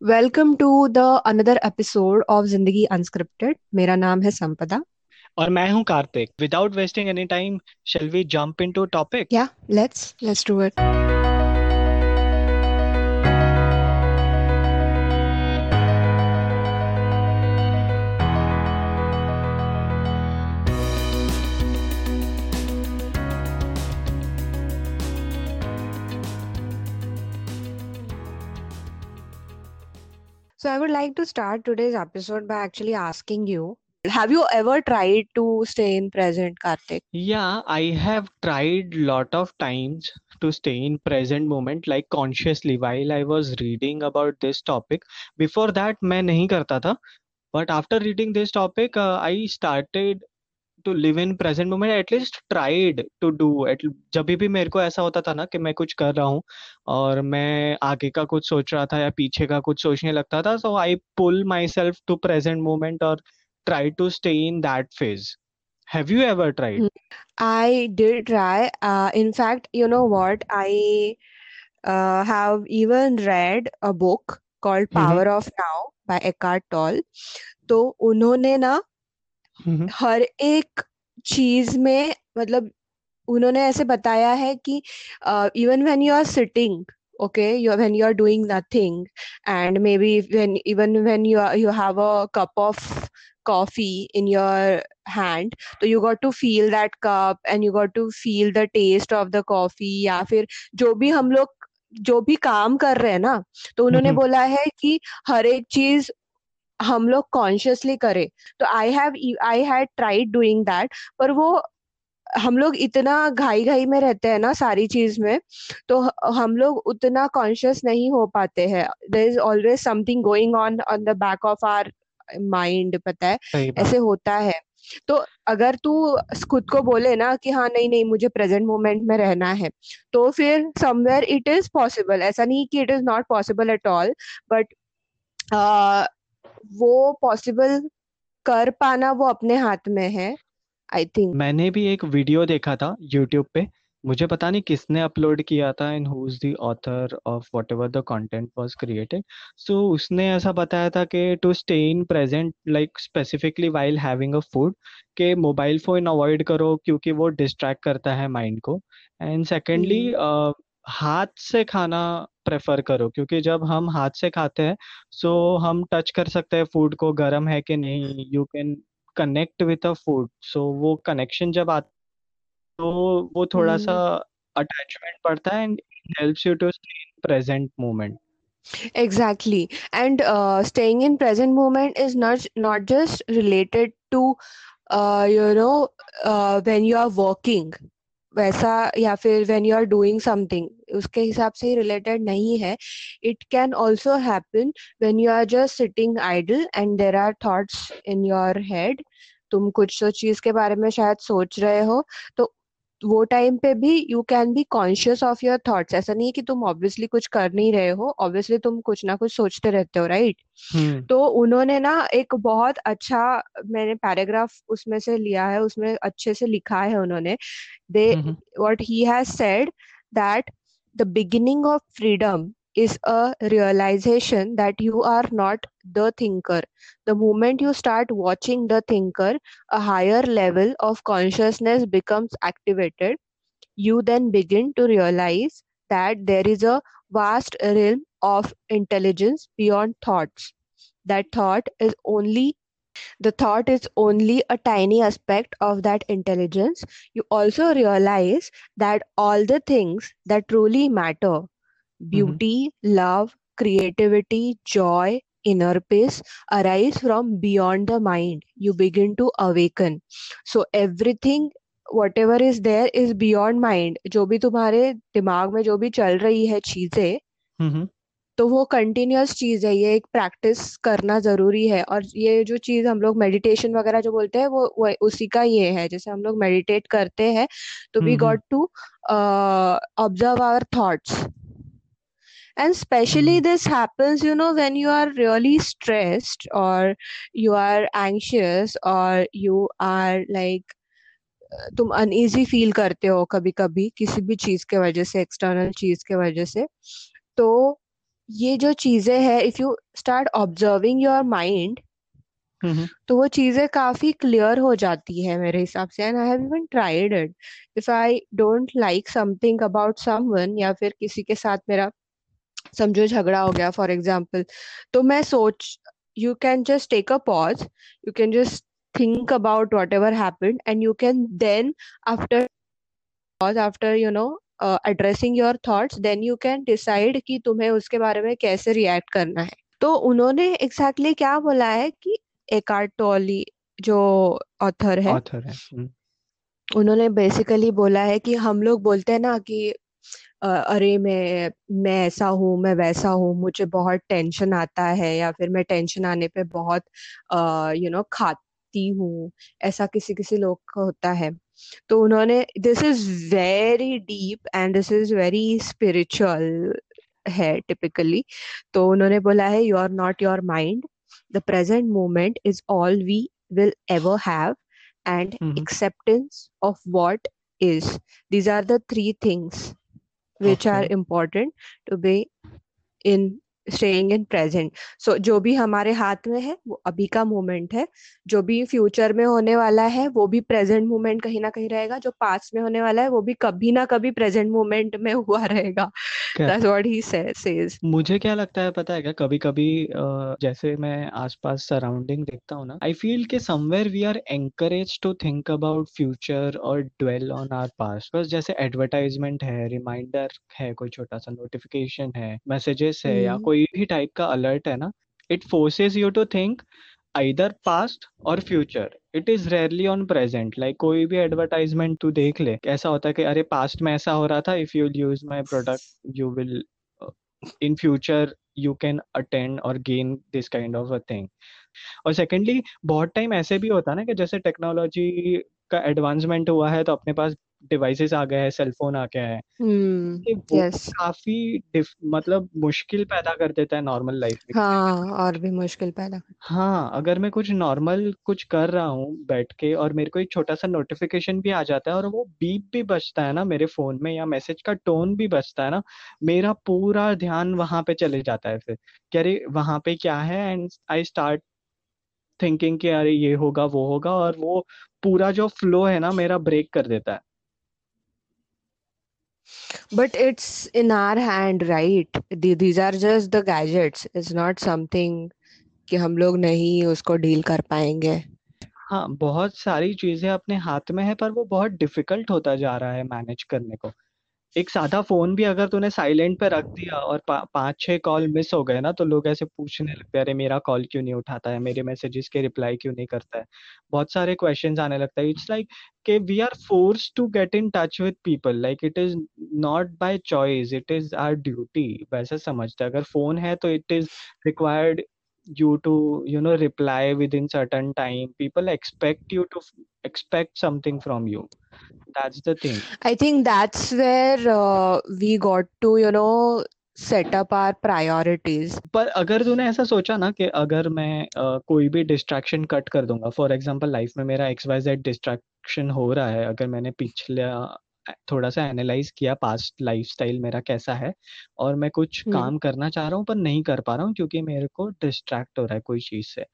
Welcome to the another episode of Zindagi unscripted मेरा नाम है संपदा। और मैं हूँ Kartik. Without wasting any time shall we jump into topic या let's let's do it So I would like to start today's episode by actually asking you have you ever tried to stay in present kartik yeah i have tried lot of times to stay in present moment like consciously while i was reading about this topic. Before that main nahi karta tha but after reading this topic uh, i started to live in present moment at least tried to do at जब भी मेरे को ऐसा होता था ना कि मैं कुछ कर रहा हूँ और मैं आगे का कुछ सोच रहा था या पीछे का कुछ सोचने लगता था so I pull myself to present moment और try to stay in that phase Have you ever tried? I did try. Uh, in fact, you know what? I uh, have even read a book called Power of Now by Eckhart Tolle. तो उन्होंने ना हम्म। हर एक चीज़ में मतलब उन्होंने ऐसे बताया है कि even when you are sitting okay you when you are doing nothing and maybe even when you you have a cup of coffee in your hand तो you got to feel that cup and you got to feel the taste of the coffee या फिर जो भी हम लोग जो भी काम कर रहे हैं ना तो उन्होंने हम्म। बोला है कि हर एक चीज़ हम लोग कॉन्शियसली करें। तो I have I had tried doing that पर वो हम लोग इतना घाई घाई में रहते हैं ना सारी चीज़ में तो हम लोग उतना कॉन्शियस नहीं हो पाते हैं। There is always something going on on the back of our mind पता है? ऐसे होता है। तो अगर तू खुद को बोले ना कि हाँ नहीं नहीं मुझे प्रेजेंट मोमेंट में रहना है तो फिर समवेयर इट इज़ पॉसिबल ऐसा नहीं कि it is not possible at all but वो पॉसिबल कर पाना वो अपने हाथ में है आई थिंक मैंने भी एक वीडियो देखा था यूट्यूब पे। मुझे पता नहीं किसने अपलोड किया था and who is the author of whatever the content was created so उसने ऐसा बताया था कि to stay in present like specifically while having a food के मोबाइल फ़ोन अवॉइड करो क्योंकि वो डिस्ट्रैक्ट करता है माइंड को। एंड सेकेंडली हाथ से खाना प्रेफर करो क्योंकि जब हम हाथ से खाते हैं सो हम टच कर सकते हैं फ़ूड को गर्म है कि नहीं you can connect with a food so वो कनेक्शन जब आता तो वो थोड़ा सा अटैचमेंट पड़ता है and helps you to stay in present moment exactly. And uh, staying in present moment is not not just related to uh, you know uh, when you are working वैसा या फिर when you are doing something उसके हिसाब से related नहीं है। It can also happen when you are just sitting idle and there are thoughts in your head तुम कुछ तो चीज़ के बारे में शायद सोच रहे हो तो वो टाइम पे भी you can be conscious of your thoughts ऐसा नहीं है कि तुम ऑब्वियसली कुछ कर नहीं रहे हो. ऑब्वियसली तुम कुछ ना कुछ सोचते रहते हो राइट hmm. तो उन्होंने ना एक बहुत अच्छा मैंने पैराग्राफ उसमें से लिया है उसमें अच्छे से लिखा है उन्होंने. They what he has said that the beginning of freedom is a realization that you are not the thinker. The moment you start watching the thinker, a higher level of consciousness becomes activated. You then begin to realize that there is a vast realm of intelligence beyond thoughts. That thought is only the thought is only a tiny aspect of that intelligence. You also realize that all the things that truly matter beauty love creativity joy inner peace arise from beyond the mind you begin to awaken so everything whatever is there is beyond mind जो भी तुम्हारे दिमाग में जो भी चल रही है चीज़ें mm-hmm. तो वो कंटिन्यूस चीज़ है। ये एक प्रैक्टिस करना ज़रूरी है। और ये जो चीज़ हम लोग मेडिटेशन वगैरह जो बोलते हैं वो, वो उसी का ये है। जैसे हम लोग मेडिटेट करते हैं तो we got to observe our thoughts and especially mm-hmm. this happens you know when you are really stressed or you are anxious or you are like तुम अनईजी फील करते हो कभी कभी किसी भी चीज़ के वजह से एक्सटर्नल चीज़ के वजह से तो ये जो चीज़ें हैं if you start observing your mind तो वो चीज़ें काफ़ी क्लियर हो जाती है मेरे हिसाब से। And I have even tried it if I don't like something about someone या फिर किसी के साथ मेरा समझो झगड़ा हो गया फॉर एग्ज़ाम्पल तो मैं सोच you can just take a pause you can just think about whatever and you can then after pause after you know uh, addressing your thoughts then you can decide कि तुम्हें उसके बारे में कैसे react करना है। तो उन्होंने एग्जैक्टली exactly क्या बोला है कि एकार्ट टोली जो ऑथर है है हम्म, उन्होंने बेसिकली बोला है कि हम लोग बोलते हैं ना कि अरे मैं मैं ऐसा हूँ मैं वैसा हूँ मुझे बहुत टेंशन आता है या फिर मैं टेंशन आने पे बहुत यू नो खाती हूँ ऐसा किसी किसी लोग का होता है। तो उन्होंने this is very deep and this is very spiritual है टिपिकली तो उन्होंने बोला है you are not your mind the present moment is all we will ever have and hmm. acceptance of what is. These are the three things which are important to be in staying in present. So जो भी हमारे हाथ में है वो अभी का moment है जो भी फ्यूचर में होने वाला है वो भी प्रेजेंट मोमेंट कहीं ना कहीं रहेगा जो पास्ट में होने वाला है वो भी कभी ना कभी प्रेजेंट मोमेंट में हुआ रहेगा That's what he says. says. मुझे क्या लगता है पता है क्या कभी कभी जैसे मैं आसपास सराउंडिंग देखता हूँ ना आई फील के somewhere we are encouraged to think about future और ड्वेल ऑन आर पास्ट बस जैसे एडवर्टाइजमेंट है रिमाइंडर है कोई छोटा सा नोटिफिकेशन है मैसेजेस है या हम्म कोई भी टाइप का अलर्ट है ना it forces you to think either past और future it is rarely on present like कोई भी एडवर्टाइजमेंट तू देख ले, ऐसा होता है कि अरे पास्ट में ऐसा हो रहा था if you use my product you will in future you can attend और gain this kind of a thing और सेकेंडली बहुत टाइम ऐसे भी होता है ना कि जैसे टेक्नोलॉजी का एडवांसमेंट हुआ है तो अपने पास डिवाइसेस आ गए हैं सेलफोन आ गया है वो यस काफ़ी मतलब मुश्किल पैदा कर देता है नॉर्मल लाइफ में। हाँ और भी मुश्किल पैदा हाँ। अगर मैं कुछ नॉर्मल कुछ कर रहा हूँ बैठ के और मेरे को एक छोटा सा नोटिफिकेशन भी आ जाता है और वो बीप भी बजता है ना मेरे फ़ोन में या मैसेज का टोन भी बजता है ना मेरा पूरा ध्यान वहाँ पे चले जाता है फिर कि अरे वहाँ पे क्या है? एंड आई स्टार्ट थिंकिंग कि अरे ये होगा वो होगा और वो पूरा जो फ्लो है ना मेरा ब्रेक कर देता है। But it's in our hand, right? The, these are just the gadgets. It's not something कि हम लोग नहीं उसको डील कर पाएँगे हाँ बहुत सारी चीज़ें अपने हाथ में है पर वो बहुत डिफ़िकल्ट होता जा रहा है मैनेज करने को एक सादा फ़ोन भी अगर तूने साइलेंट पे रख दिया और पा, पाँच छह कॉल मिस हो गए ना तो लोग ऐसे पूछने लगते हैं अरे मेरा कॉल क्यों नहीं उठाता है? मेरे मैसेजेस के रिप्लाई क्यों नहीं करता है? बहुत सारे क्वेश्चंस आने लगता है। इट्स लाइक कि we are force to get in touch with people like it is not by choice it is our duty वैसे समझते हैं। अगर फ़ोन है तो it is required you to you know reply within certain time people expect you to f- expect something from you that's the thing I think that's where uh, we got to, you know, set up our priorities. पर अगर तूने ऐसा सोचा ना कि अगर मैं अ, कोई भी डिस्ट्रैक्शन कट कर दूँगा फॉर एग्जांपल लाइफ में मेरा एक्स वाई जेड डिस्ट्रैक्शन हो रहा है अगर मैंने पिछला थोड़ा सा एनालाइज किया पास्ट लाइफस्टाइल मेरा कैसा है और मैं कुछ हम्म काम करना चाह रहा हूँ पर नहीं कर पा रहा हूँ क्योंकि मेरे को डिस्ट्रैक्ट हो रहा है कोई चीज़ से।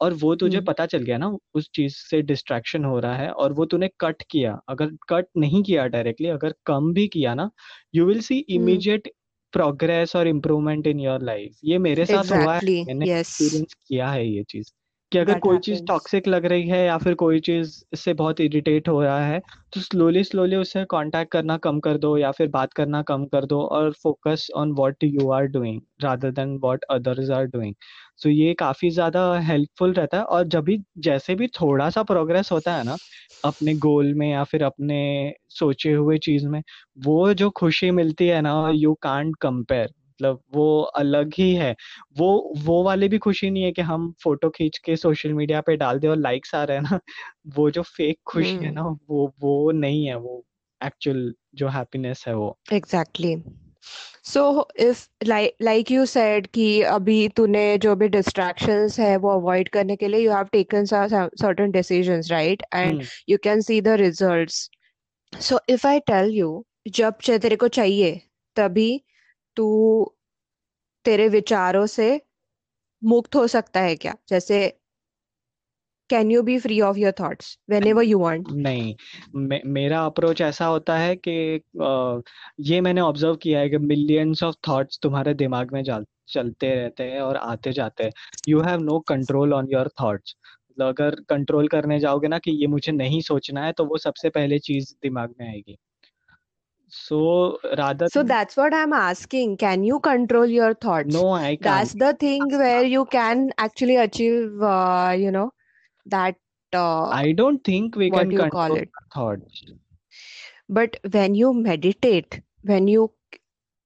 और वो तुझे हम्म पता चल गया ना उस चीज़ से डिस्ट्रैक्शन हो रहा है और वो तूने कट किया। अगर कट नहीं किया डायरेक्टली अगर कम भी किया ना you will see hmm immediate progress और इम्प्रूवमेंट इन योर लाइफ। ये मेरे साथ हुआ है मैंने एक्सपीरियंस किया है ये चीज़। कि अगर that कोई चीज़ happens. टॉक्सिक लग रही है या फिर कोई चीज़ इससे बहुत इरिटेट हो रहा है तो स्लोली स्लोली उससे कांटेक्ट करना कम कर दो या फिर बात करना कम कर दो और focus on what you are doing rather than what others are doing so ये काफ़ी ज़्यादा हेल्पफुल रहता है और जब भी जैसे भी थोड़ा सा प्रोग्रेस होता है ना अपने गोल में या फिर अपने सोचे हुए चीज़ में वो जो खुशी मिलती है ना यू कांट कंपेयर मतलब वो अलग ही है। वो वो वाले भी खुशी नहीं है कि हम फ़ोटो खींच के सोशल मीडिया पे डाल दे और लाइक्स आ रहे हैं ना। वो जो फेक खुशी है ना हम्म। वो वो नहीं है वो एक्चुअल जो हैप्पीनेस है वो। Exactly so if like you said कि अभी तूने जो भी डिस्ट्रैक्शंस है वो अवॉइड करने के लिए you have taken certain decisions right and you can see the results so if I tell you जब तेरे को चाहिए तभी तू तेरे विचारों से मुक्त हो सकता है क्या? जैसे can you be free of your thoughts whenever you want नहीं मे, मेरा अप्रोच ऐसा होता है कि अ, ये मैंने ऑब्ज़र्व किया है कि मिलियंस ऑफ़ थॉट्स तुम्हारे दिमाग में चल, चलते रहते हैं और आते जाते हैं। You have no control on your thoughts अगर कंट्रोल करने जाओगे ना कि ये मुझे नहीं सोचना है तो वो सबसे पहले चीज़ दिमाग में आएगी। so rather so that's what i'm asking. Can you control your thoughts? No i can't. That's the thing where you can actually achieve uh, you know that uh, i don't think we can control thoughts. But when you meditate when you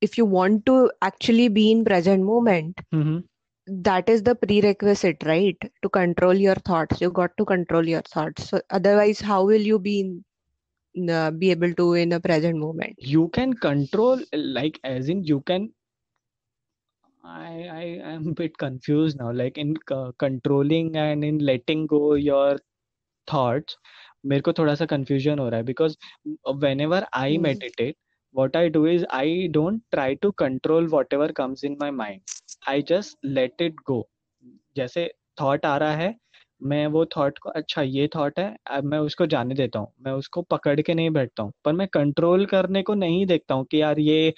if you want to actually be in present moment mm-hmm. that is the prerequisite right? To control your thoughts. You got to control your thoughts. So otherwise how will you be in uh, be able to in a present moment? you can control like as in you can I I am a bit confused now like in c- controlling and in letting go your thoughts मेरे को थोड़ा सा confusion हो रहा है because whenever I Hmm. meditate what I do is I don't try to control whatever comes in my mind I just let it go जैसे thought आ रहा है मैं वो थॉट को अच्छा ये थॉट है अब मैं उसको जाने देता हूँ। मैं उसको पकड़ के नहीं बैठता हूँ। पर मैं कंट्रोल करने को नहीं देखता हूँ कि यार ये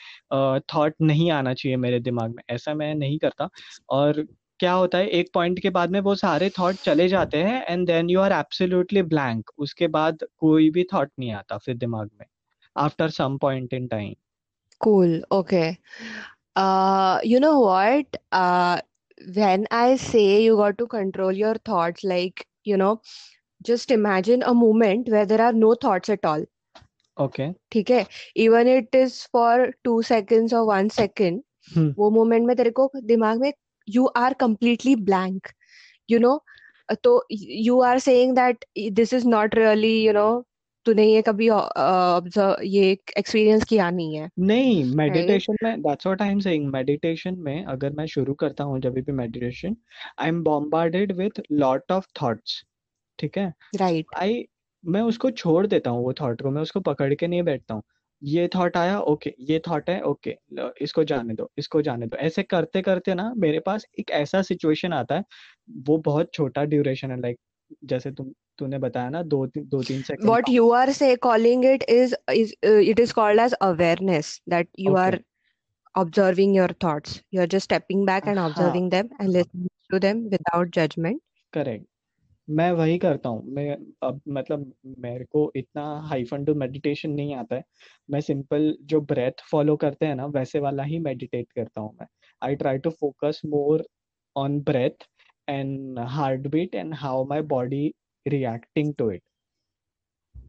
थॉट नहीं आना चाहिए मेरे दिमाग में। ऐसा मैं नहीं करता। और क्या होता है एक पॉइंट के बाद में वो सारे थॉट चले जाते हैं and then you are absolutely blank उसके बाद कोई भी थॉट नहीं आता फिर दिमाग में after some point in time. Uh, you know what? Uh, when I say you got to control your thoughts, like, you know, just imagine a moment where there are no thoughts at all. Okay ठीक है even it is for two seconds और one second हम्म वो moment में तेरे को दिमाग में you are completely blank you know तो you are saying that this is not really you know तूने ये कभी ऑब्ज़र्व ये एक्सपीरियंस किया नहीं है? नहीं मेडिटेशन में that's what I am saying meditation में अगर मैं शुरू करता हूँ जब भी meditation I am bombarded with lot of thoughts ठीक है? Right right. आई मैं उसको छोड़ देता हूँ वो थॉट को मैं उसको पकड़ के नहीं बैठता हूँ। ये थॉट आया ओके ये थॉट है ओके इसको जाने दो इसको जाने दो। ऐसे करते करते ना मेरे पास एक ऐसा सिचुएशन आता है वो बहुत छोटा ड्यूरेशन है लाइक जैसे तुम तूने बताया ना दो ती, दो तीन second what you are say calling it is is it is called as awareness that you are observing your thoughts you are just stepping back and observing them and listening to them without judgement correct मैं वही करता हूँ। मैं अब मतलब मेरे को इतना हाइफन टू मेडिटेशन नहीं आता है। मैं सिंपल जो ब्रेथ फॉलो करते हैं ना वैसे वाला ही मेडिटेट करता हूँ मैं। I try to focus more on breath heart beat and how my body reacting to it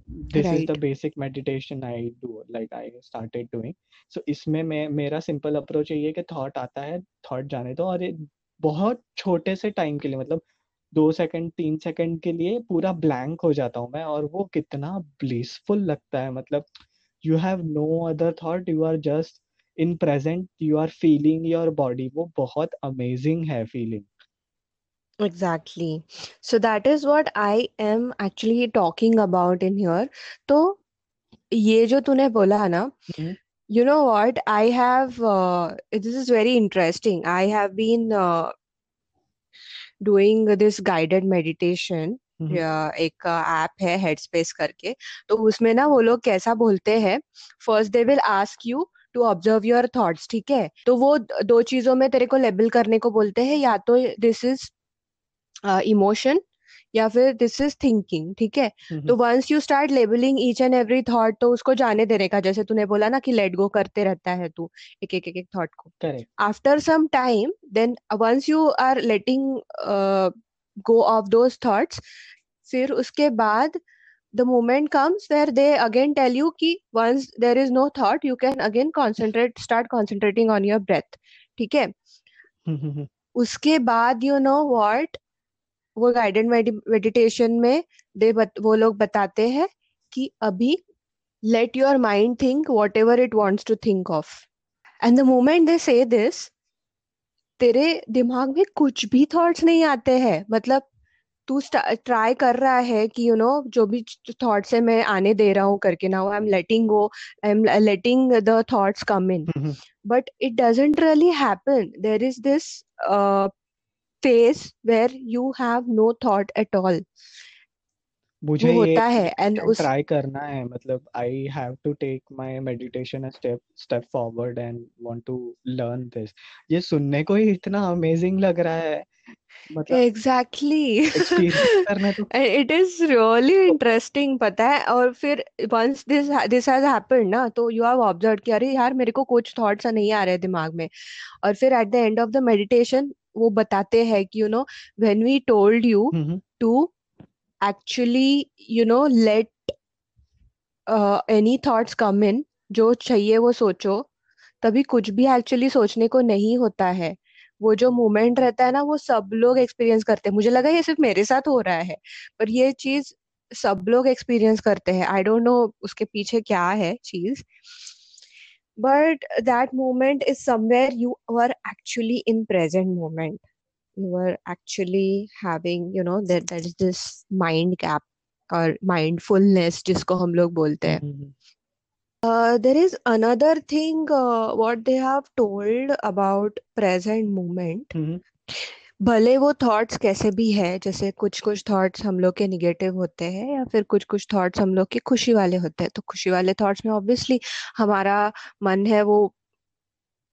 this is the right. basic meditation I do like I started doing. So इसमें मैं मेरा सिंपल अप्रोच यही है कि thought आता है thought जाने दो और बहुत छोटे से टाइम के लिए मतलब दो सेकंड तीन सेकंड के लिए पूरा ब्लैंक हो जाता हूँ मैं और वो कितना ब्लिसफुल लगता है। मतलब you have no other thought you are just in present you are feeling your body वो बहुत अमेजिंग है feeling exactly so that is what I am actually talking about in here तो ये जो तूने बोला ना you know what I have uh, this is very interesting I have been uh, doing this guided meditation या एक app है headspace करके तो उसमें ना वो लोग कैसा बोलते हैं first they will ask you to observe your thoughts ठीक है तो वो दो चीज़ों में तेरे को लेबल करने को बोलते हैं या तो दिस इज़ Uh, इमोशन या फिर दिस इज़ थिंकिंग ठीक है? हम्म, तो once you start labelling each and every thought तो उसको जाने देने का जैसे तूने बोला ना कि लेट गो करते रहता है तू एक एक एक थॉट को। After some time then once you are letting go of those thoughts फिर उसके बाद the moment comes where they again tell you की once there is no thought you can again concentrate start concentrating on your breath ठीक है? हम्म, हम्म, उसके बाद you know what वो guided meditation में दे बत, वो लोग बताते हैं कि अभी let your mind think whatever it wants to think of. And the moment they say this तेरे दिमाग में कुछ भी थॉट्स नहीं आते हैं। मतलब तू ट्राई कर रहा है कि यू you नो know, जो भी थॉट्स है मैं आने दे रहा हूँ करके now I am letting go I am letting the thoughts come in but it doesn't really happen there is this phase where you have no thought at all मुझे वो होता है एंड उस ट्राई करना है मतलब I have to take my meditation a step step forward and want to learn this ये सुनने को ही इतना अमेजिंग लग रहा है। मतलब exactly it is really interesting पता है और फिर once this this has happened ना तो यू हैव ऑब्ज़र्व कि अरे यार मेरे को कुछ थॉट्स नहीं आ रहे दिमाग में। और फिर at the end of the meditation वो बताते हैं कि you know when we told you to actually you know let any any come in जो चाहिए वो सोचो तभी कुछ भी एक्चुअली सोचने को नहीं होता है। वो जो मोमेंट रहता है ना वो सब लोग एक्सपीरियंस करते हैं। मुझे लगा ये सिर्फ़ मेरे साथ हो रहा है पर ये चीज़ सब लोग एक्सपीरियंस करते हैं। आई डोंट नो उसके पीछे क्या है चीज़। but that moment is somewhere you are actually in present moment you were actually having you know that that is this mind gap or mindfulness जिसको हम लोग बोलते हैं हम्म uh, there is another thing uh, what they have told about present moment हम्म भले वो thoughts कैसे भी है जैसे कुछ कुछ थॉट्स हम लोग के निगेटिव होते हैं या फिर कुछ कुछ थॉट्स हम लोग के खुशी वाले होते हैं। तो खुशी वाले थॉट्स में ऑब्वियसली हमारा मन है वो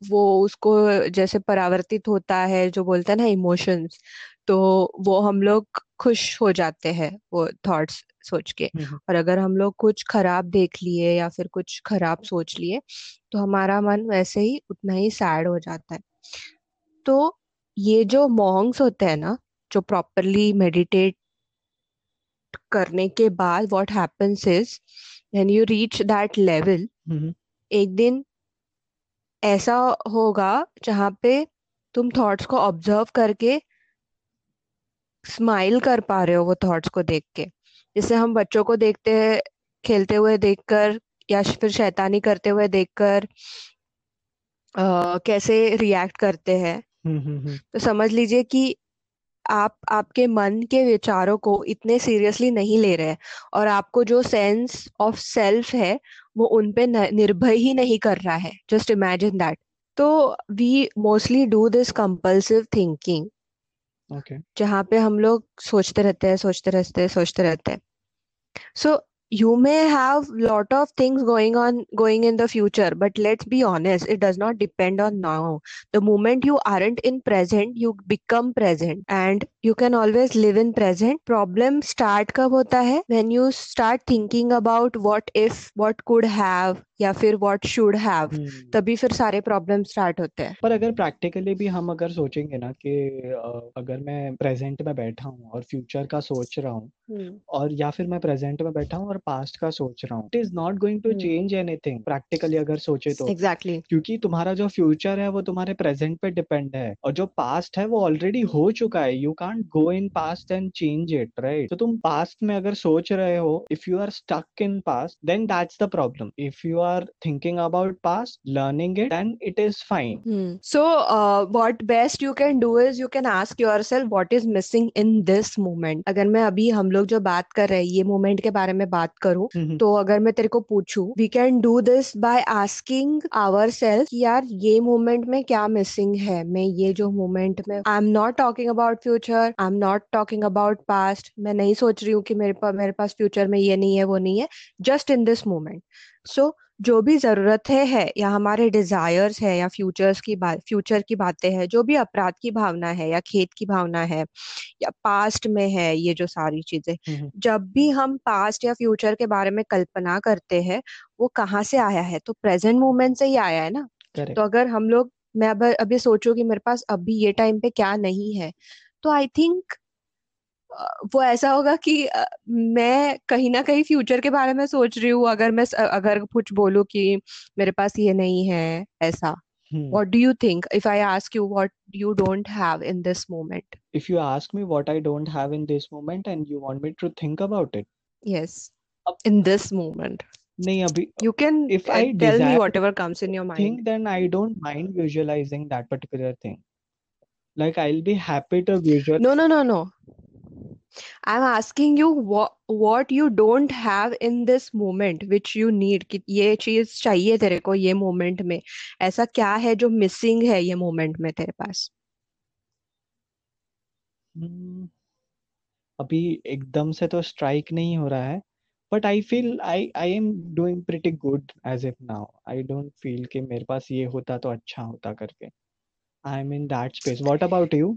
वो उसको जैसे परावर्तित होता है जो बोलते हैं ना इमोशंस तो वो हम लोग खुश हो जाते हैं वो थॉट्स सोच के। और अगर हम लोग कुछ खराब देख लिए या फिर कुछ खराब सोच लिए तो हमारा मन वैसे ही उतना ही सैड हो जाता है। तो ये जो मॉन्ग्स होते हैं ना जो प्रॉपरली मेडिटेट करने के बाद what happens is when you reach that level एक दिन ऐसा होगा जहाँ पे तुम थॉट्स को ऑब्ज़र्व करके स्माइल कर पा रहे हो वो थॉट्स को देख के। जैसे हम बच्चों को देखते हैं खेलते हुए देखकर या फिर शैतानी करते हुए देखकर कैसे रिएक्ट करते हैं। हम्म हम्म तो समझ लीजिए कि आप आपके मन के विचारों को इतने सीरियसली नहीं ले रहे हैं और आपको जो सेंस ऑफ़ सेल्फ है वो उन पे न- निर्भर ही नहीं कर रहा है। Just imagine that. तो we mostly do this compulsive thinking. Okay जहाँ पे हम लोग सोचते रहते हैं सोचते रहते हैं सोचते रहते हैं। सो you may have lot of things going on going in the future but let's be honest it does not depend on now. The moment you aren't in present you become present. And you can always live in present. Problem start kab hota hai when you start thinking about what if what could have या फिर what should have हम्म। तभी फिर सारे problem start होते हैं। पर अगर practically भी हम अगर सोचेंगे ना कि अगर मैं प्रेजेंट में बैठा हूँ और फ्यूचर का सोच रहा हूँ हम्म। और या फिर मैं प्रेजेंट में बैठा हूँ और पास्ट का सोच रहा हूँ it is not going to change anything practically अगर सोचे तो। एग्जैक्टली क्योंकि तुम्हारा जो फ्यूचर है वो तुम्हारे प्रेजेंट पे डिपेंड है और जो पास्ट है वो ऑलरेडी हो चुका है। You can't go in past and change it right तो तुम पास्ट में अगर सोच रहे हो if you are stuck in past then that's the problem if you are thinking about past learning it then it is fine Hmm. So, uh, what best you can do is you can ask yourself what is missing in this moment. अगर मैं अभी हम लोग जो बात कर रहे हैं ये मोमेंट के बारे में बात करूँ तो अगर मैं तेरे को पूछूँ we can do this by asking our self यार ये मोमेंट में क्या मिसिंग है? मैं ये जो मोमेंट में I am not talking about future I am not talking about past मैं नहीं सोच रही हूँ कि मेरे पास मेरे पास फ्यूचर में ये नहीं है वो नहीं है. Just in this moment so जो भी ज़रूरत है है या हमारे डिजायर्स है या फ्यूचर्स की बात फ्यूचर की बातें हैं जो भी अपराध की भावना है या खेत की भावना है या पास्ट में है ये जो सारी चीज़ें जब भी हम पास्ट या फ्यूचर के बारे में कल्पना करते हैं वो कहाँ से आया है? तो प्रेजेंट मोमेंट से ही आया है ना? तो अगर हम लोग मैं अब अभी सोचूं कि मेरे पास अभी ये टाइम पे क्या नहीं है तो आई थिंक वो ऐसा होगा कि मैं कहीं ना कहीं फ्यूचर के बारे में सोच रही हूँ अगर मैं अगर कुछ बोलू कि मेरे पास ये नहीं है ऐसा। What do you think if I ask you what you don't have in this moment if you ask me what I don't have in this moment and you want me to think about it yes in this moment नहीं अभी you can if I tell me whatever comes in your mind then I don't mind visualising that particular thing like I will be happy to visual no no no no I'm am asking you what you don't have in this moment which you need कि ये चीज़ चाहिए तेरे को ये moment में। ऐसा क्या है जो मिसिंग है ये मोमेंट में तेरे पास? हम्म, अभी एकदम से तो स्ट्राइक नहीं हो रहा है but I feel I I am doing pretty good as if now I don't feel कि मेरे पास ये होता तो अच्छा होता करके। I am in that space what about you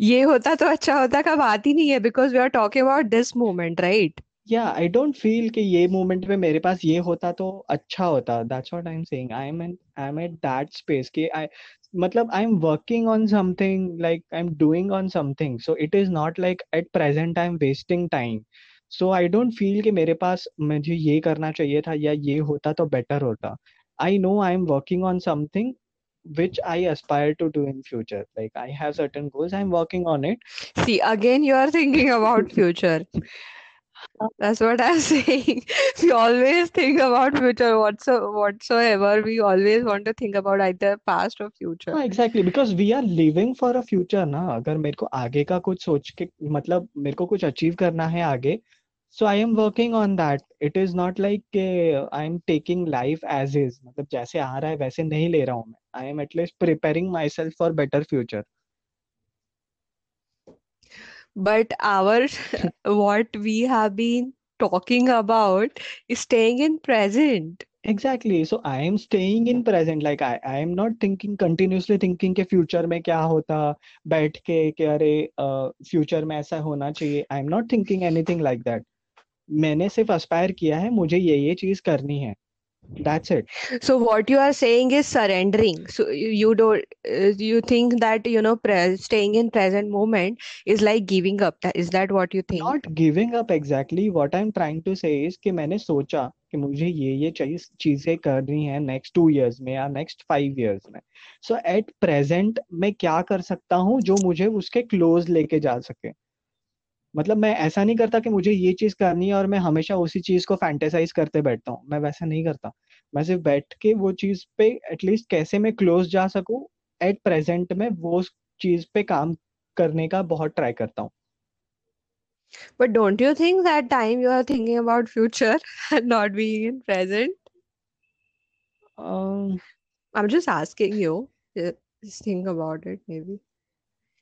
ये होता तो अच्छा होता का बात ही नहीं है because we are talking about this moment right या आई डोंट फील कि ये मोमेंट में मेरे पास ये होता तो अच्छा होता that's what I am saying I am I am at that space कि आई मतलब I am working on something like I am doing on something so it is not like at present I am wasting time so I don't feel कि मेरे पास मुझे ये करना चाहिए था या ये होता तो बेटर होता. I know I am working on something which I aspire to do in future. Like I have certain goals, I'm working on it. See, again, you are thinking about future. That's what I'm saying. We always think about future whatso whatsoever. We always want to think about either past or future. हाँ exactly because we are living for a future ना अगर मेरे को आगे का कुछ सोच के मतलब मेरे को कुछ अचीव करना है आगे so I am working on that it is not like I am taking life as is मतलब जैसे आ रहा है वैसे नहीं ले रहा हूँ मैं I am at least preparing my self for better future But our what we have been talking about is staying in present. Exactly. So I am staying in present. Like I, I am not thinking continuously thinking के future में क्या होता बैठ के कि अरे future में ऐसा होना चाहिए I am not thinking anything like that मैंने सिर्फ़ अस्पायर किया है मुझे ये ये चीज़ करनी है that's it so what you are saying is surrendering so you don't uh, you think that you know pre- staying in present moment is like giving up that is that what you think not giving up exactly what i'm trying to say is कि मैंने सोचा कि मुझे ये ये चाहिए चीजें करनी है नेक्स्ट टू इयर्स में या नेक्स्ट फाइव इयर्स में सो एट प्रेजेंट मैं क्या कर सकता हूँ जो मुझे उसके क्लोज लेके जा सके मतलब मैं ऐसा नहीं करता कि मुझे ये चीज़ करनी है और मैं हमेशा उसी चीज़ को फैंटेसाइज करते बैठता हूँ मैं वैसा नहीं करता मैं सिर्फ़ बैठ के वो चीज़ पे एटलीस्ट कैसे मैं क्लोज जा सकूँ एट प्रेजेंट में वो चीज़ पे काम करने का बहुत ट्राई करता हूँ But don't you think that time you are thinking about future and not being in present? um, I'm just asking you. Just think about it, maybe.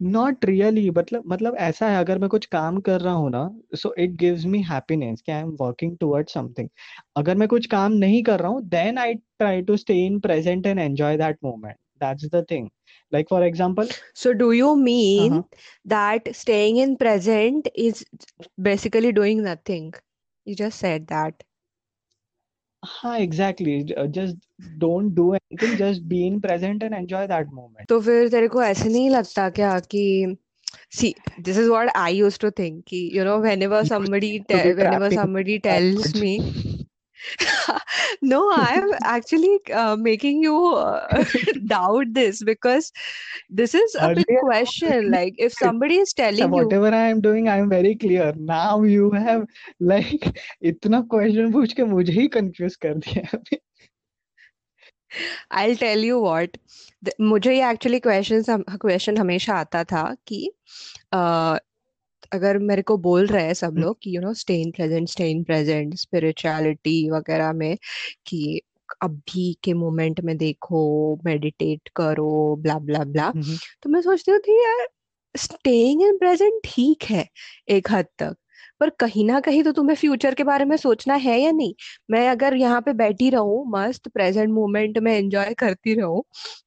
Not really मतलब मतलब ऐसा है अगर मैं कुछ काम कर रहा हूँ ना so it gives me happiness कि I am working towards something अगर मैं कुछ काम नहीं कर रहा हूँ then I try to stay in present and enjoy that moment that's the thing like for example so do you mean uh-huh. that staying in present is basically doing nothing? You just said that. हाँ exactly just don't do anything just be in present and enjoy that moment तो फिर तेरे को ऐसे नहीं लगता क्या कि see this is what I used to think कि you know whenever somebody whenever somebody tells me no i'm actually uh, making you uh, doubt this because this is a big question like if somebody is telling whatever you, whatever i am doing i am very clear now you have like इतना question पूछ के मुझे ही confuse कर दिया अभी I'll tell you what मुझे ये actually question question हमेशा आता था कि uh, अगर मेरे को बोल रहे हैं सब लोग कि you know stay in present stay in present spirituality वगैरह में कि अभी के मोमेंट में देखो मेडिटेट करो ब्ला ब्ला ब्ला तो मैं सोचती हूँ यार स्टेइंग इन प्रेजेंट ठीक है एक हद तक। पर कहीं ना कहीं तो तुम्हें फ्यूचर के बारे में सोचना है या नहीं? मैं अगर यहाँ पे बैठी रहूँ, मस्त प्रेजेंट मोमेंट में एंजॉय करती रहूँ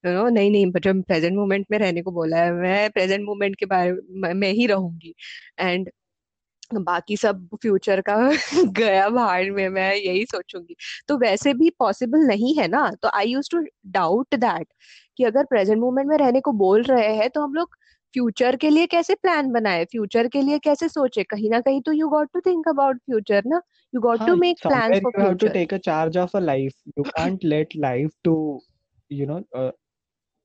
यू नो नहीं नहीं, जब प्रेजेंट मोमेंट में रहने को बोला है, मैं प्रेजेंट मोमेंट के बारे में ही रहूँगी। एंड बाकी सब फ्यूचर का गया भाड़ में मैं यही सोचूँगी। तो वैसे भी पॉसिबल नहीं है ना? तो I use to doubt that कि अगर प्रेजेंट मोमेंट में रहने को बोल रहे हैं तो हम लोग फ्यूचर के लिए कैसे प्लान बनाए फ्यूचर के लिए कैसे सोचे? कहीं ना कहीं तो you got to think about future ना? You got to make plans for future you to take a charge of a life you can't let life to you know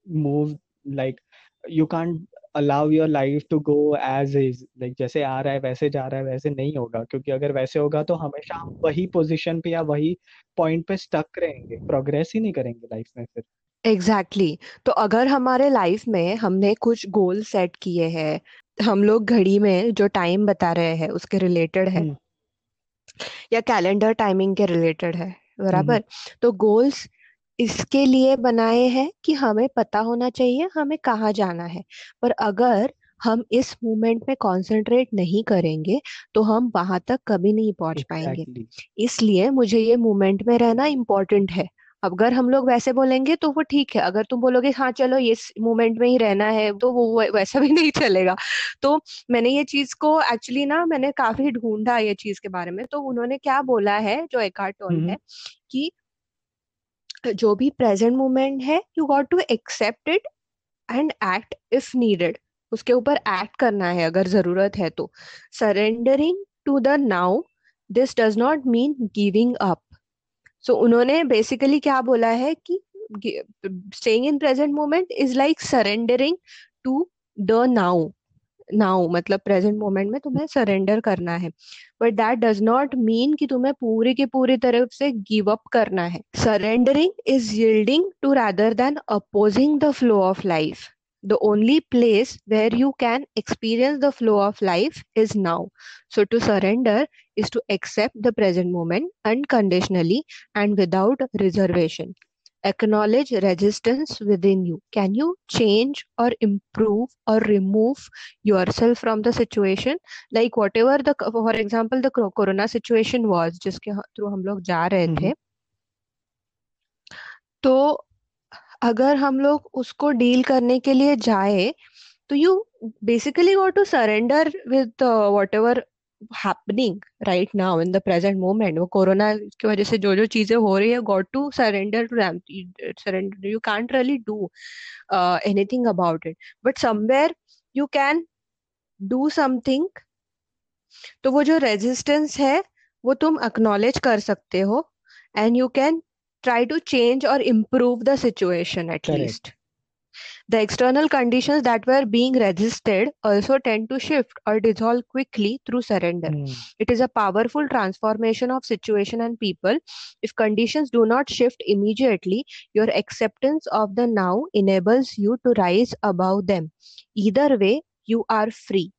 move like you can't allow your life to go as is like जैसे आ रहा है वैसे जा रहा है वैसे नहीं होगा। क्योंकि अगर वैसे होगा तो हमेशा हम वही पोजीशन पे या वही पॉइंट पे स्टक रहेंगे। प्रोग्रेस ही नहीं करेंगे लाइफ में फिर। Exactly exactly. तो अगर हमारे लाइफ में हमने कुछ गोल सेट किए हैं हम लोग घड़ी में जो टाइम बता रहे हैं उसके रिलेटेड है हम्म। या कैलेंडर टाइमिंग के रिलेटेड है हम्म। बराबर तो गोल्स इसके लिए बनाए हैं कि हमें पता होना चाहिए हमें कहाँ जाना है। पर अगर हम इस मूवमेंट में कंसंट्रेट नहीं करेंगे तो हम वहाँ तक कभी नहीं पहुँच exactly. पाएँगे इसलिए मुझे ये मूवमेंट में रहना इम्पोर्टेंट है। अगर हम लोग वैसे बोलेंगे तो वो ठीक है अगर तुम बोलोगे हाँ चलो ये मोमेंट में ही रहना है तो वो वैसा भी नहीं चलेगा। तो मैंने ये चीज़ को एक्चुअली ना मैंने काफ़ी ढूंढा ये चीज़ के बारे में। तो उन्होंने क्या बोला है जो एकार्ट टोल हम्म। है कि जो भी प्रेजेंट मोमेंट है you got to accept it and act if needed उसके ऊपर एक्ट करना है अगर ज़रूरत है तो। Surrendering to the now this does not mean giving up so उन्होंने बेसिकली क्या बोला है कि staying in present moment is like surrendering to the now now मतलब प्रेजेंट मोमेंट में तुम्हें सरेंडर करना है। But that does not mean कि तुम्हें पूरे के पूरी तरफ़ से गिव अप करना है। Surrendering is yielding to rather than opposing the flow of life the only place where you can experience the flow of life is now. So, to surrender is to accept the present moment unconditionally and without reservation acknowledge resistance within you. Can you change or improve or remove yourself from the situation? Like whatever the, for example, the corona situation was, जिसके through हम लोग जा रहे हम्म थे तो अगर हम लोग उसको डील करने के लिए जाए तो you basically got to surrender with whatever happening right now in the present moment वो कोरोना की वजह से जो जो चीज़ें हो रही है got to surrender to surrender you can't really do anything about it but somewhere you can do something तो वो जो रेजिस्टेंस है वो तुम अक्नॉलेज कर सकते हो and you can try to change और improve the situation at correct least The external conditions that were being resisted also tend to shift or dissolve quickly through surrender. Mm. It is a powerful transformation of situation and people. If conditions do not shift immediately, your acceptance of the now enables you to rise above them. Either way, you are free.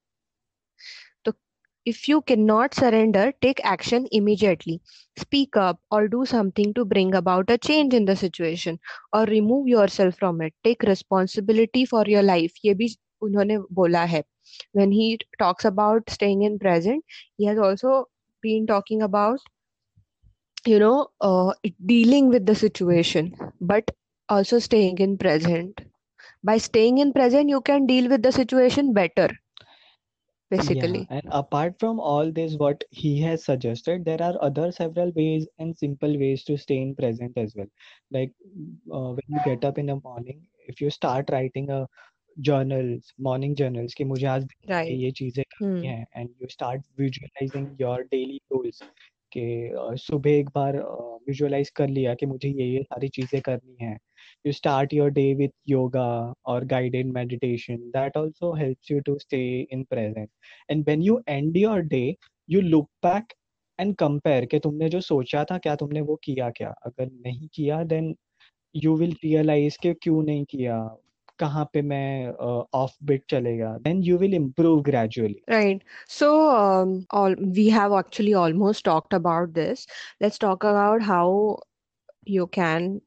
So, if you cannot surrender, take action immediately. Speak up or do something to bring about a change in the situation or remove yourself from it. Take responsibility for your life. ये भी उन्होंने बोला है. When he talks about staying in present, he has also been talking about, you know, uh, dealing with the situation, but also staying in present. By staying in present, you can deal with the situation better, Yeah, basically. and apart from all this, what he has suggested, there are other several ways and simple ways to stay in present as well. Like uh, when you get up in the morning, if you start writing a journals, morning journals, कि मुझे आज दिन में Right. ये चीजें करनी Hmm. है, and you start visualizing your daily goals. कि सुबह एक बार विजुअलाइज कर लिया कि मुझे ये ये सारी चीज़ें करनी है। You start your day with yoga और guided meditation that also helps you to stay in present and when you end your day you look back and compare कि तुमने जो सोचा था, क्या तुमने वो किया क्या? अगर नहीं किया देन यू विल रियलाइज़ के क्यों नहीं किया? कहाँ पे मैं ऑफ़ बिट चलेगा then you will improve gradually Right. So, um, all we have actually almost talked about this. Let's talk about how you can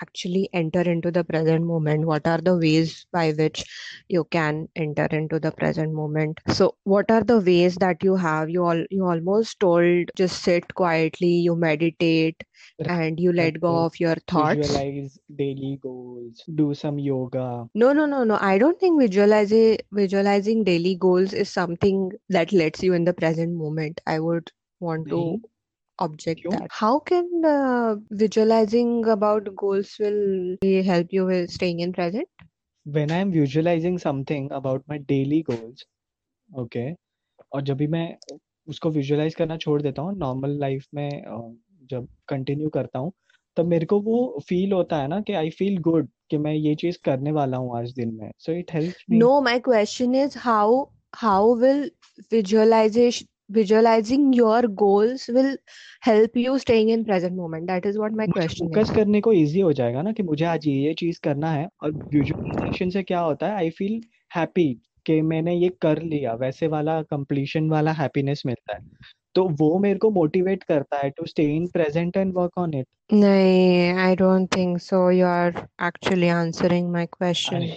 actually enter into the present moment. What are the ways by which you can enter into the present moment? So, what are the ways that you have? You all you almost told just sit quietly, you meditate, and you let go of your uh, thoughts. visualize daily goals do some yoga No, no, no, no. I don't think visualizing visualizing daily goals is something that lets you in the present moment. I would want to object क्यों that. How can uh, visualizing about goals will help you with staying in present? when I am visualizing something about my daily goals okay और जब भी मैं उसको visualize करना छोड़ देता हूँ नॉर्मल लाइफ में अ, जब कंटिन्यू करता हूँ तब मेरे को वो फील होता है ना कि आई फील गुड कि मैं ये चीज़ करने वाला हूँ आज दिन में so it helps me No, my question is how how will visualization visualizing your goals will help you staying in present moment? That is what my question is. करने को इजी हो जाएगा ना कि मुझे आज ये ये चीज़ करना है और विजुअलाइजेशन से क्या होता है? आई फील हैप्पी कि मैंने ये कर लिया वैसे वाला कंप्लीशन वाला हैप्पीनेस मिलता है। तो वो मेरे को मोटिवेट करता है to stay in present and work on it नहीं I don't think so you are actually answering my question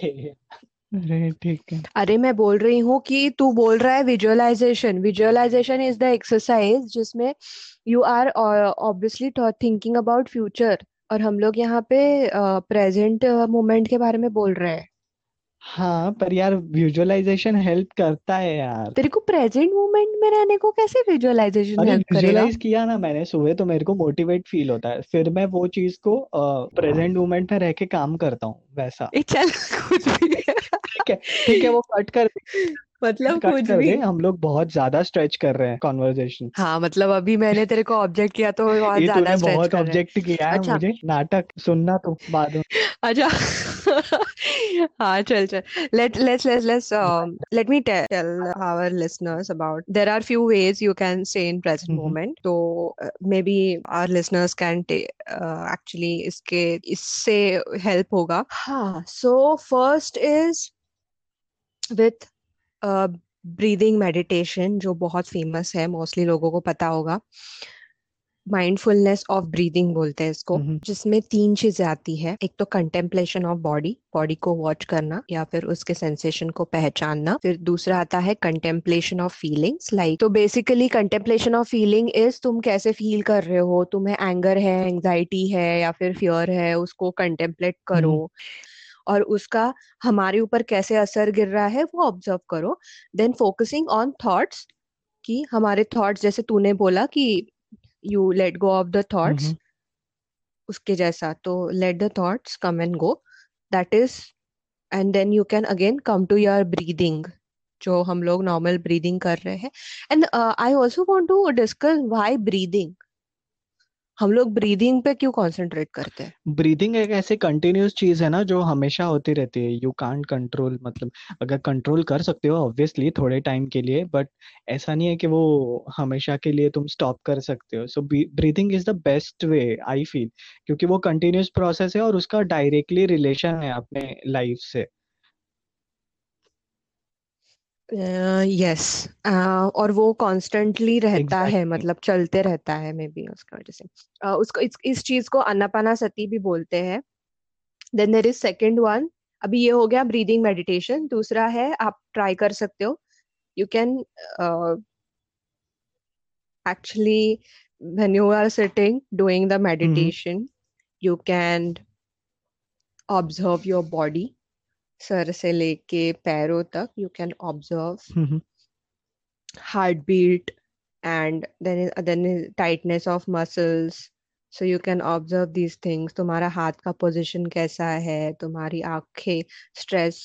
अरे ठीक है। अरे मैं बोल रही हूँ कि तू बोल रहा है visualization visualization is the exercise जिसमें you are obviously thinking about future और हम लोग यहाँ पे प्रेजेंट uh, मोमेंट के बारे में बोल रहे हैं। हाँ पर यार विजुअलाइजेशन हेल्प करता है यार। तेरे को प्रेजेंट मोमेंट में रहने को कैसे विजुअलाइजेशन अरे हेल्प करेगा? विजुअलाइज किया ना मैंने सुबह तो मेरे को मोटिवेट फील होता है। फिर मैं वो चीज़ को प्रेजेंट मोमेंट में रह के काम करता हूँ वैसा। ए चल कुछ भी ठीक है ठीक है वो कट कर दे। मतलब कट कुछ कर भी। दे हम लोग बहुत ज़्यादा स्ट्रेच कर रहे हैं कॉन्वर्जेशन हाँ मतलब अभी मैंने तेरे को ऑब्जेक्ट किया तो बहुत ये ज़्यादा तूने स्ट्रेच बहुत कर रहे हैं। ऑब्जेक्ट किया है अच्छा। मुझे नाटक सुनना तो बाद में। अच्छा। हाँ चल चल। Let let's let's let's let me tell our listeners about there are few ways you can stay in present moment तो maybe our listeners can actually इसके इससे हेल्प होगा हाँ so first is with breathing meditation जो बहुत famous है mostly लोगों को पता होगा। माइंडफुलनेस ऑफ़ ब्रीदिंग बोलते हैं इसको जिसमें तीन चीज़ें आती है। एक तो कंटेम्पलेशन ऑफ़ बॉडी बॉडी को वॉच करना या फिर उसके सेंसेशन को पहचानना। फिर दूसरा आता है कंटेम्पलेशन ऑफ़ फीलिंग्स लाइक तो basically contemplation of feeling is तुम कैसे फील कर रहे हो? तुम्हें एंगर है एंजाइटी है या फिर फियर है? उसको कंटेम्पलेट करो। हम्म। और उसका हमारे ऊपर कैसे असर गिर रहा है वो ऑब्ज़र्व करो। देन फोकसिंग ऑन थॉट्स कि हमारे थॉट्स जैसे तूने बोला कि you let go of the thoughts उसके जैसा तो let the thoughts come and go that is and then you can again come to your breathing जो हम लोग नॉर्मल ब्रीदिंग कर रहे हैं. And I also want to discuss why breathing हम लोग ब्रीदिंग पे क्यों कॉन्सेंट्रेट करते हैं? ब्रीदिंग एक ऐसे कंटिन्यूस चीज़ है ना, जो हमेशा होती रहती है। यू कांट कंट्रोल मतलब अगर कंट्रोल कर सकते हो ऑब्वियसली थोड़े टाइम के लिए बट ऐसा नहीं है कि वो हमेशा के लिए तुम स्टॉप कर सकते हो। So breathing is the best way I feel क्योंकि वो कंटिन्यूस प्रोसेस है और उसका डायरेक्टली रिलेशन है अपने लाइफ से। यस और वो कॉन्स्टेंटली रहता है मतलब चलते रहता है मे बी उसका वजह से। Uh, उसको इस, इस चीज़ को अनापाना सती भी बोलते हैं। Then there is second one अभी ये हो गया ब्रीदिंग मेडिटेशन दूसरा है आप ट्राई कर सकते हो। You can actually when you are sitting doing the meditation you can observe your body. सर से लेके पैरों तक you can observe heartbeat and then then tightness of muscles so you can observe these things तुम्हारा हाथ का position कैसा है? तुम्हारी आँखें स्ट्रेस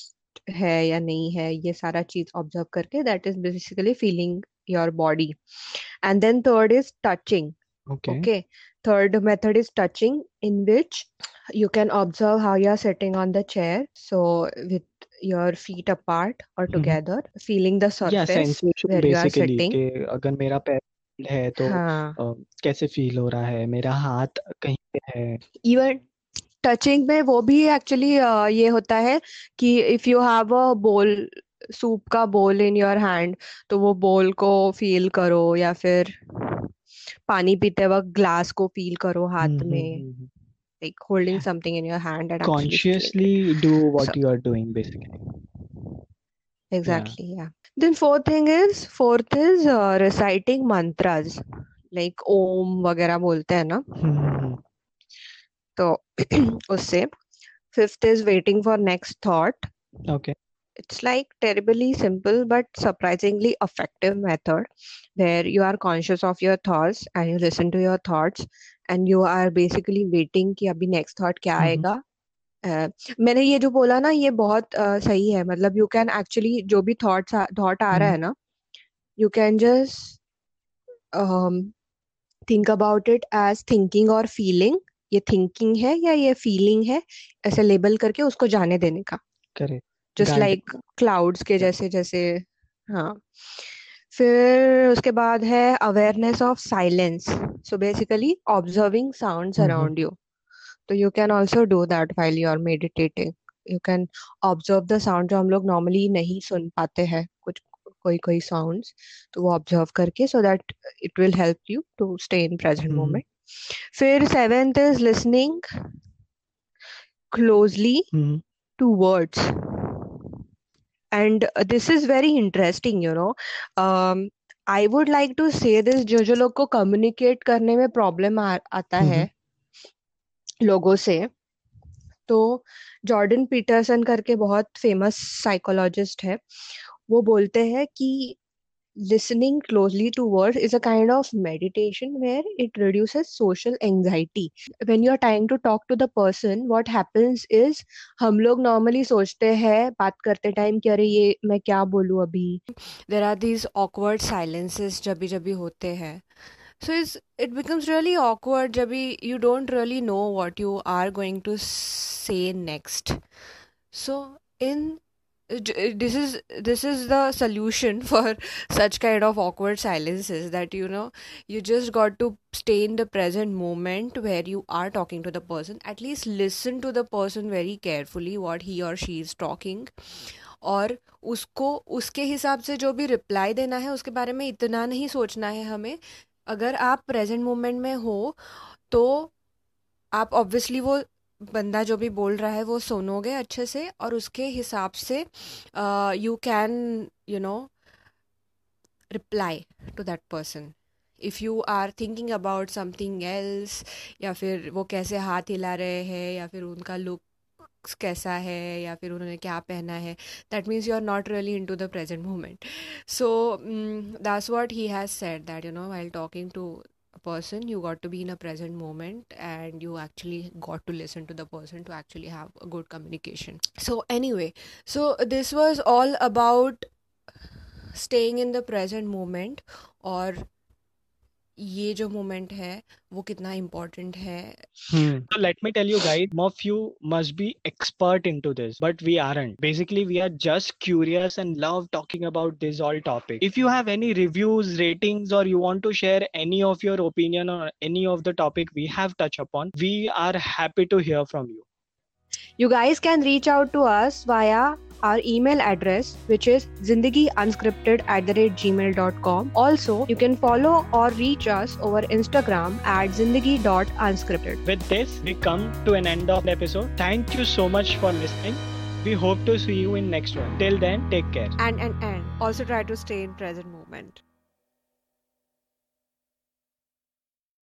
है या नहीं है? ये सारा चीज़ ऑब्ज़र्व करके that is basically feeling your body and then third is touching. Okay okay third method is touching in which you can observe how you're sitting on the chair so with your feet apart or hmm together feeling the या surface sensation where you are sitting कि अगर मेरा पैर है तो हाँ अ, कैसे feel हो रहा है मेरा हाथ कहीं पे है even टचिंग में वो भी एक्चुअली ये होता है कि if you have a bowl soup का बोल इन योर हैंड तो वो बोल को फील करो या फिर पानी पीते वक्त ग्लास को फील करो हाथ में। Like holding something in your hand and consciously do what you are doing basically exactly या then fourth thing is fourth is reciting mantras like Om वगैरह बोलते हैं ना? तो उससे fifth is waiting for next thought okay It's like terribly simple but surprisingly effective method where you are conscious of your thoughts and you listen to your thoughts and you are basically waiting कि अभी next thought क्या हम्म आएगा अ, मैंने ये जो बोला ना ये बहुत अ, सही है मतलब यू कैन एक्चुअली जो भी थॉट्स थॉट आ रहा हम्म है ना you can just think about it as thinking और फीलिंग ये थिंकिंग है या ये फीलिंग है ऐसे लेबल करके उसको जाने देने का करेक्ट जस्ट लाइक क्लाउड्स के जैसे जैसे हाँ। फिर उसके बाद है awareness of silence so basically observing sounds around you तो you can also do that while you are meditating you can observe the sound जो हम लोग नॉर्मली नहीं सुन पाते हैं। कुछ कोई कोई साउंड्स तो वो ऑब्ज़र्व करके so that it will help you to stay in present moment फिर seventh is listening closely to words and this is very interesting you know I would like to say this जो जो लोग को communicate करने में problem आता है लोगों से तो जॉर्डन पीटरसन करके बहुत फ़ेमस साइकोलॉजिस्ट है। वो बोलते हैं कि listening closely to words is a kind of meditation where it reduces social anxiety when you are trying to talk to the person what happens is हम लोग normally सोचते हैं बात करते टाइम कि अरे ये मैं क्या बोलूँ अभी there are these awkward silences जब भी जब भी होते हैं so it's, it becomes really awkward जब भी you don't really know what you are going to say next so in this is this is the solution for such kind of awkward silences that you know you just got to stay in the present moment where you are talking to the person at least listen to the person very carefully what he or she is talking और उसको उसके हिसाब से जो भी reply देना है उसके बारे में इतना नहीं सोचना है हमें अगर आप प्रेजेंट मोमेंट में हो तो आप ऑब्वियसली वो बंदा जो भी बोल रहा है वो सुनोगे अच्छे से और उसके हिसाब से you can you know reply to that person if you are thinking about something else या फिर वो कैसे हाथ हिला रहे हैं, या फिर उनका लुक कैसा है, या फिर उन्होंने क्या पहना है that means you are not really into the present moment so that's what he has said that you know while talking to person you got to be in a present moment and you actually got to listen to the person to actually have a good communication. So anyway so this was all about staying in the present moment or ये जो moment है वो कितना important है। तो let me tell you guide of you must be expert in this but we are and basically we are just curious and love talking about this all topic if you have any reviews ratings और you want to share any of your opinion और any of the topic we have touch upon we are happy to hear from you you guys can reach out to us via our email address, which is zindagiunscripted at the rate gmail.com. Also, you can follow or reach us over Instagram at zindagi.unscripted. With this, we come to an end of the episode. Thank you so much for listening. We hope to see you in next one. Till then, take care. And and and also try to stay in present moment.